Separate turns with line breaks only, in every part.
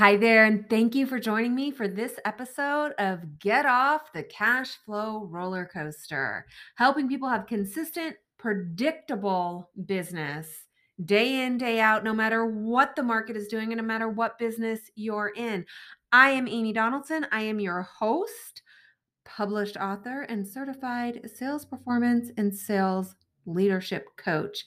Hi there, and thank you for joining me for this episode of Get Off the Cash Flow Roller Coaster, helping people have consistent, predictable business day in, day out, no matter what the market is doing and no matter what business you're in. I am Amy Donaldson. I am your host, published author, and certified sales performance and sales leadership coach.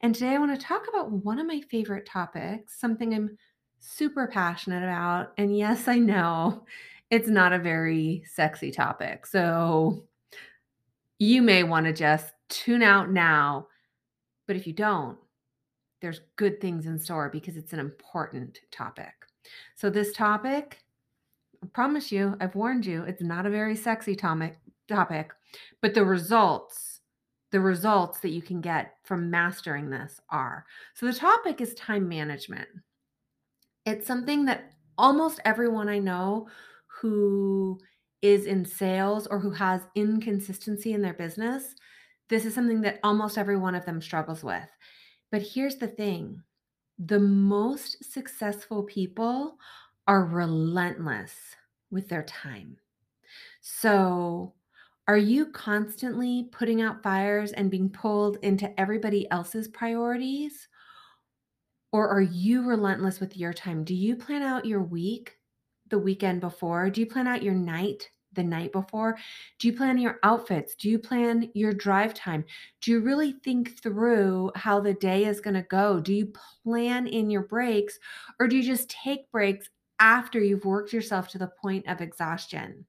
And today I want to talk about one of my favorite topics, something I'm super passionate about. And yes, I know it's not a very sexy topic. So you may want to just tune out now. But if you don't, there's good things in store because it's an important topic. So this topic, I promise you, I've warned you, it's not a very sexy topic topic, but the results, the results that you can get from mastering this are. So the topic is time management. It's something that almost everyone I know who is in sales or who has inconsistency in their business, this is something that almost every one of them struggles with. But here's the thing the most successful people are relentless with their time. So, are you constantly putting out fires and being pulled into everybody else's priorities? Or are you relentless with your time? Do you plan out your week the weekend before? Do you plan out your night the night before? Do you plan your outfits? Do you plan your drive time? Do you really think through how the day is going to go? Do you plan in your breaks or do you just take breaks after you've worked yourself to the point of exhaustion?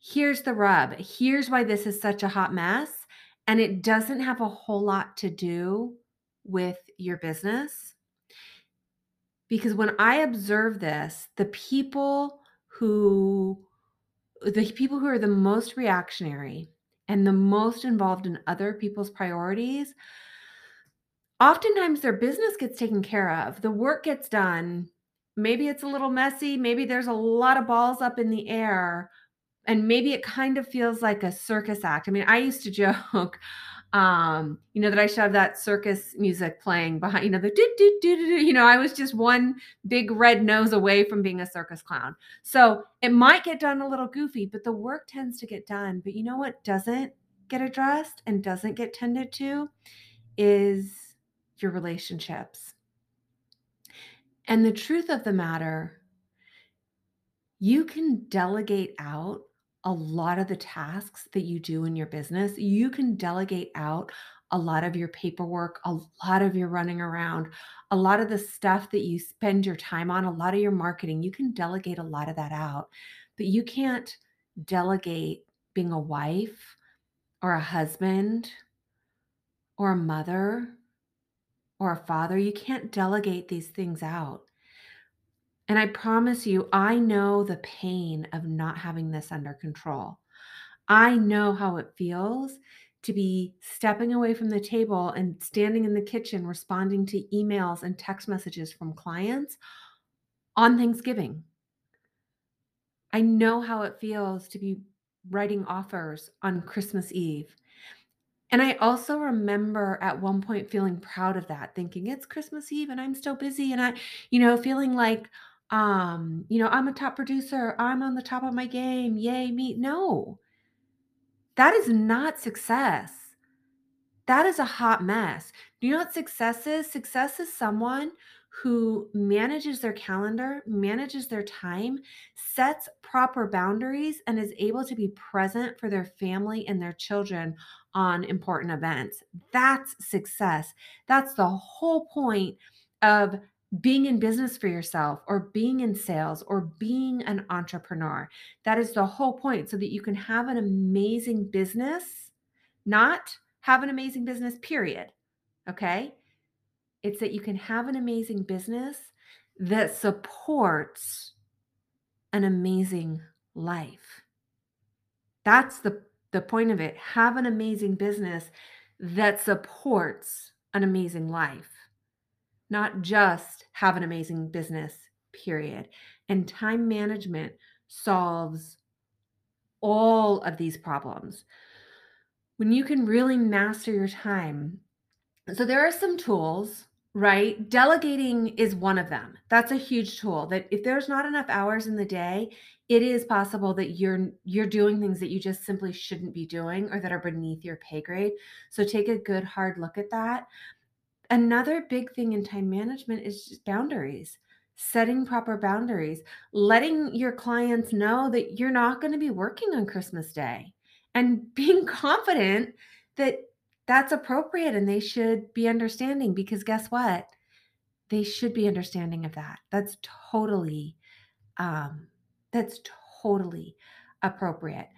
Here's the rub. Here's why this is such a hot mess. And it doesn't have a whole lot to do with your business. Because when I observe this, the people who the people who are the most reactionary and the most involved in other people's priorities, oftentimes their business gets taken care of. The work gets done. Maybe it's a little messy. Maybe there's a lot of balls up in the air. And maybe it kind of feels like a circus act. I mean, I used to joke, um, you know, that I should have that circus music playing behind, you know, the do do do do. You know, I was just one big red nose away from being a circus clown. So it might get done a little goofy, but the work tends to get done. But you know what doesn't get addressed and doesn't get tended to is your relationships. And the truth of the matter, you can delegate out a lot of the tasks that you do in your business, you can delegate out a lot of your paperwork, a lot of your running around, a lot of the stuff that you spend your time on, a lot of your marketing. You can delegate a lot of that out, but you can't delegate being a wife or a husband or a mother or a father. You can't delegate these things out. And I promise you, I know the pain of not having this under control. I know how it feels to be stepping away from the table and standing in the kitchen responding to emails and text messages from clients on Thanksgiving. I know how it feels to be writing offers on Christmas Eve. And I also remember at one point feeling proud of that, thinking it's Christmas Eve and I'm still busy. And I, you know, feeling like, um, you know, I'm a top producer. I'm on the top of my game. Yay, me. No, that is not success. That is a hot mess. Do you know what success is? Success is someone who manages their calendar, manages their time, sets proper boundaries, and is able to be present for their family and their children on important events. That's success. That's the whole point of being in business for yourself or being in sales or being an entrepreneur. That is the whole point so that you can have an amazing business, not have an amazing business, period. Okay. It's that you can have an amazing business that supports an amazing life. That's the, the point of it. Have an amazing business that supports an amazing life not just have an amazing business, period. And time management solves all of these problems. When you can really master your time. So, there are some tools Right? Delegating is one of them. That's a huge tool that if there's not enough hours in the day, it is possible that you're you're doing things that you just simply shouldn't be doing or that are beneath your pay grade. So take a good hard look at that. Another big thing in time management is just boundaries. Setting proper boundaries, letting your clients know that you're not going to be working on Christmas Day and being confident that that's appropriate and they should be understanding because guess what? They should be understanding of that. That's totally um that's totally appropriate.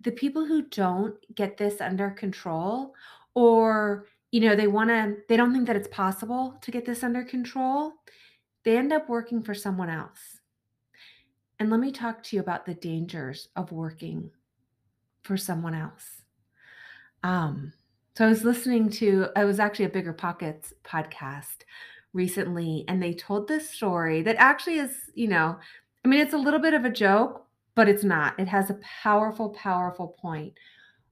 The people who don't get this under control or you know, they want to they don't think that it's possible to get this under control, they end up working for someone else. And let me talk to you about the dangers of working for someone else. Um so I was listening to I was actually a Bigger Pockets podcast recently and they told this story that actually is, you know, I mean it's a little bit of a joke, but it's not. It has a powerful powerful point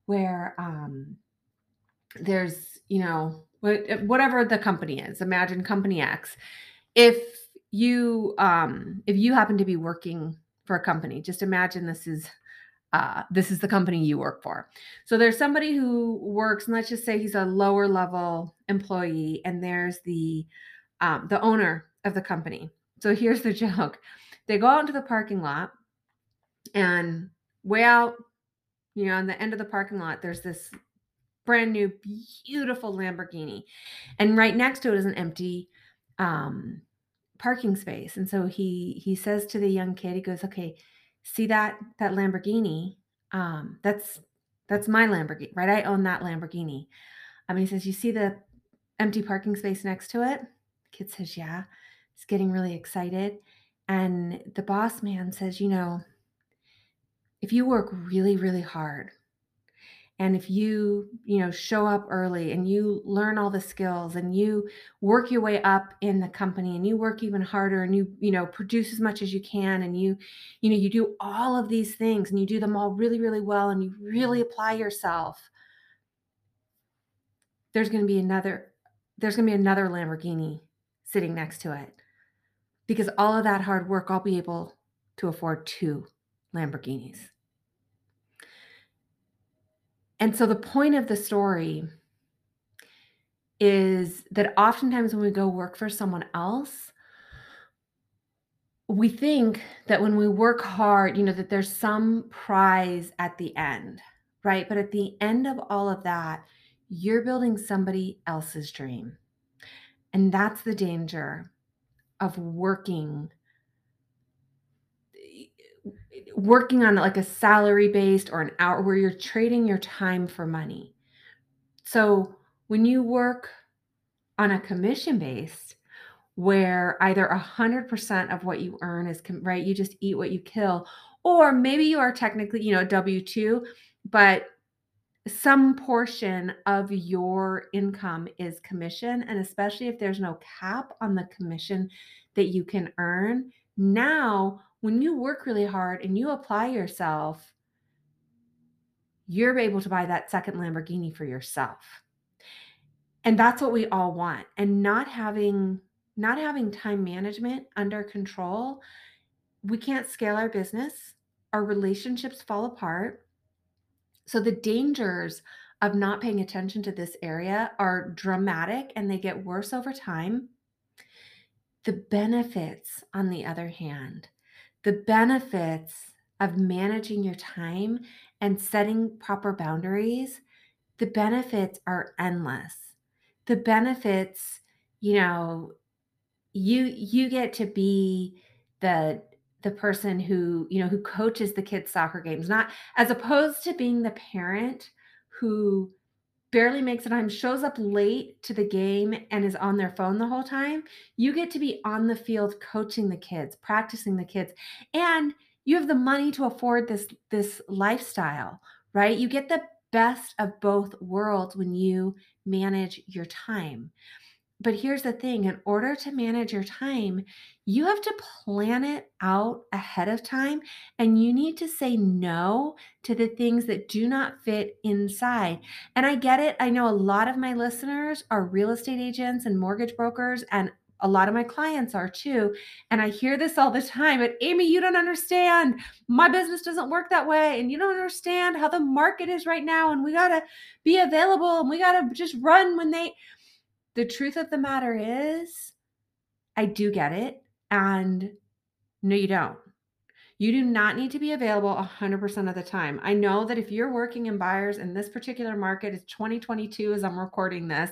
where um there's, you know, whatever the company is. Imagine company X. If you um if you happen to be working for a company, just imagine this is uh, this is the company you work for. So there's somebody who works, and let's just say he's a lower level employee, and there's the um, the owner of the company. So here's the joke: they go out into the parking lot, and way out, you know, on the end of the parking lot, there's this brand new, beautiful Lamborghini, and right next to it is an empty um, parking space. And so he he says to the young kid, he goes, "Okay." see that that Lamborghini? Um, that's that's my Lamborghini, right? I own that Lamborghini. Um, he says, you see the empty parking space next to it? The kid says, yeah. He's getting really excited. And the boss man says, you know, if you work really, really hard and if you you know show up early and you learn all the skills and you work your way up in the company and you work even harder and you you know produce as much as you can and you you know you do all of these things and you do them all really really well and you really apply yourself there's going to be another there's going to be another lamborghini sitting next to it. Because all of that hard work i'll be able to afford two lamborghinis and so the point of the story is that oftentimes when we go work for someone else, we think that when we work hard, you know, that there's some prize at the end, right? But at the end of all of that, you're building somebody else's dream. And that's the danger of working working on like a salary based or an hour where you're trading your time for money. So when you work on a commission based, where either 100% of what you earn is right, you just eat what you kill, or maybe you are technically, you know, W 2, but some portion of your income is commission. And especially if there's no cap on the commission that you can earn, now when you work really hard and you apply yourself, you're able to buy that second Lamborghini for yourself. And that's what we all want. And not having not having time management under control, we can't scale our business. Our relationships fall apart. So the dangers of not paying attention to this area are dramatic and they get worse over time. The benefits, on the other hand, the benefits of managing your time and setting proper boundaries, the benefits are endless. The benefits, you know, you you get to be the the person who, you know, who coaches the kids soccer games, not as opposed to being the parent who barely makes it time, shows up late to the game and is on their phone the whole time, you get to be on the field coaching the kids, practicing the kids. And you have the money to afford this this lifestyle, right? You get the best of both worlds when you manage your time. But here's the thing in order to manage your time, you have to plan it out ahead of time and you need to say no to the things that do not fit inside. And I get it. I know a lot of my listeners are real estate agents and mortgage brokers, and a lot of my clients are too. And I hear this all the time, but Amy, you don't understand. My business doesn't work that way. And you don't understand how the market is right now. And we got to be available and we got to just run when they. The truth of the matter is, I do get it. And no, you don't. You do not need to be available 100% of the time. I know that if you're working in buyers in this particular market, it's 2022 as I'm recording this.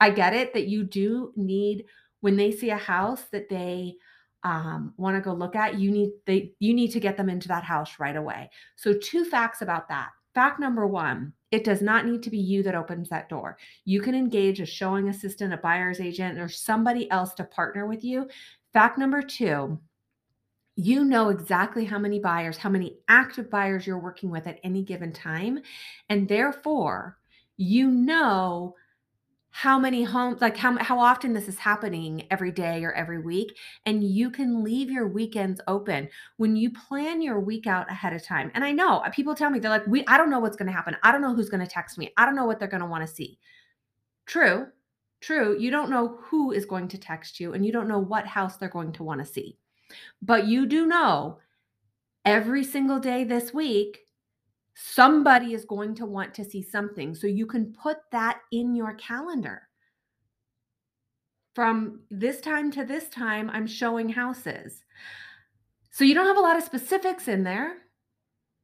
I get it that you do need when they see a house that they um, want to go look at, you need they you need to get them into that house right away. So two facts about that. Fact number one, it does not need to be you that opens that door. You can engage a showing assistant, a buyer's agent, or somebody else to partner with you. Fact number two, you know exactly how many buyers, how many active buyers you're working with at any given time. And therefore, you know how many homes like how how often this is happening every day or every week and you can leave your weekends open when you plan your week out ahead of time. And i know uh, people tell me they're like we i don't know what's going to happen. I don't know who's going to text me. I don't know what they're going to want to see. True true you don't know who is going to text you and you don't know what house they're going to want to see. But you do know every single day this week Somebody is going to want to see something. So you can put that in your calendar. From this time to this time, I'm showing houses. So you don't have a lot of specifics in there.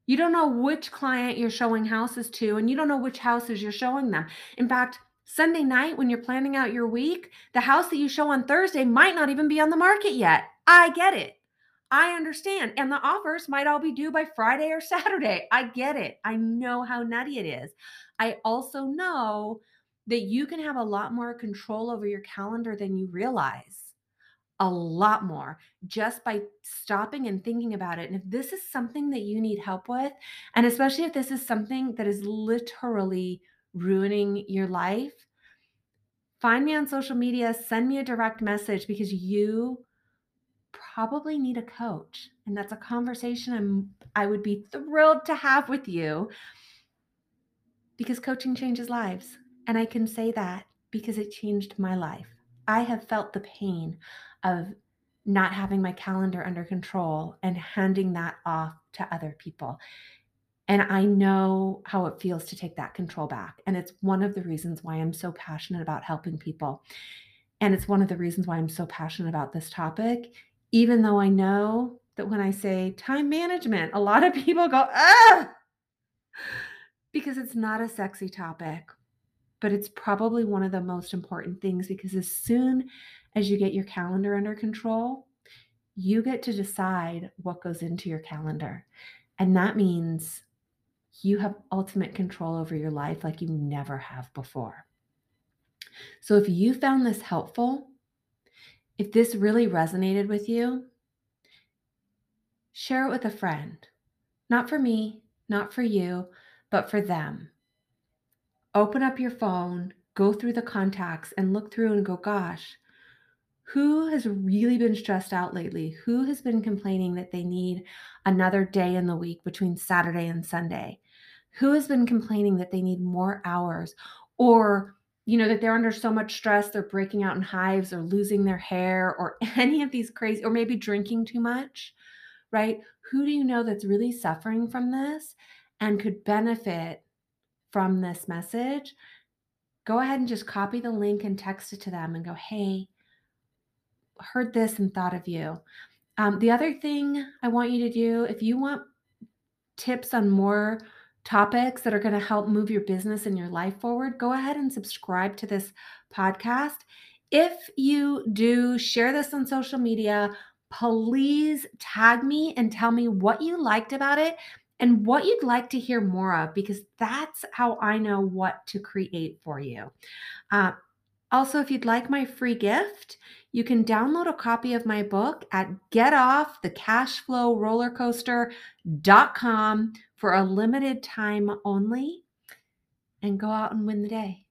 You don't know which client you're showing houses to, and you don't know which houses you're showing them. In fact, Sunday night, when you're planning out your week, the house that you show on Thursday might not even be on the market yet. I get it. I understand. And the offers might all be due by Friday or Saturday. I get it. I know how nutty it is. I also know that you can have a lot more control over your calendar than you realize. A lot more just by stopping and thinking about it. And if this is something that you need help with, and especially if this is something that is literally ruining your life, find me on social media, send me a direct message because you probably need a coach. And that's a conversation I'm I would be thrilled to have with you because coaching changes lives. And I can say that because it changed my life. I have felt the pain of not having my calendar under control and handing that off to other people. And I know how it feels to take that control back. And it's one of the reasons why I'm so passionate about helping people. And it's one of the reasons why I'm so passionate about this topic even though I know that when I say time management, a lot of people go, ah, because it's not a sexy topic, but it's probably one of the most important things because as soon as you get your calendar under control, you get to decide what goes into your calendar. And that means you have ultimate control over your life like you never have before. So if you found this helpful, if this really resonated with you, share it with a friend. Not for me, not for you, but for them. Open up your phone, go through the contacts, and look through and go, gosh, who has really been stressed out lately? Who has been complaining that they need another day in the week between Saturday and Sunday? Who has been complaining that they need more hours? Or you know, that they're under so much stress, they're breaking out in hives or losing their hair or any of these crazy, or maybe drinking too much, right? Who do you know that's really suffering from this and could benefit from this message? Go ahead and just copy the link and text it to them and go, hey, heard this and thought of you. Um, the other thing I want you to do, if you want tips on more topics that are going to help move your business and your life forward, go ahead and subscribe to this podcast. If you do share this on social media, please tag me and tell me what you liked about it and what you'd like to hear more of, because that's how I know what to create for you. Uh, also, if you'd like my free gift, you can download a copy of my book at getoffthecashflowrollercoaster.com for a limited time only and go out and win the day.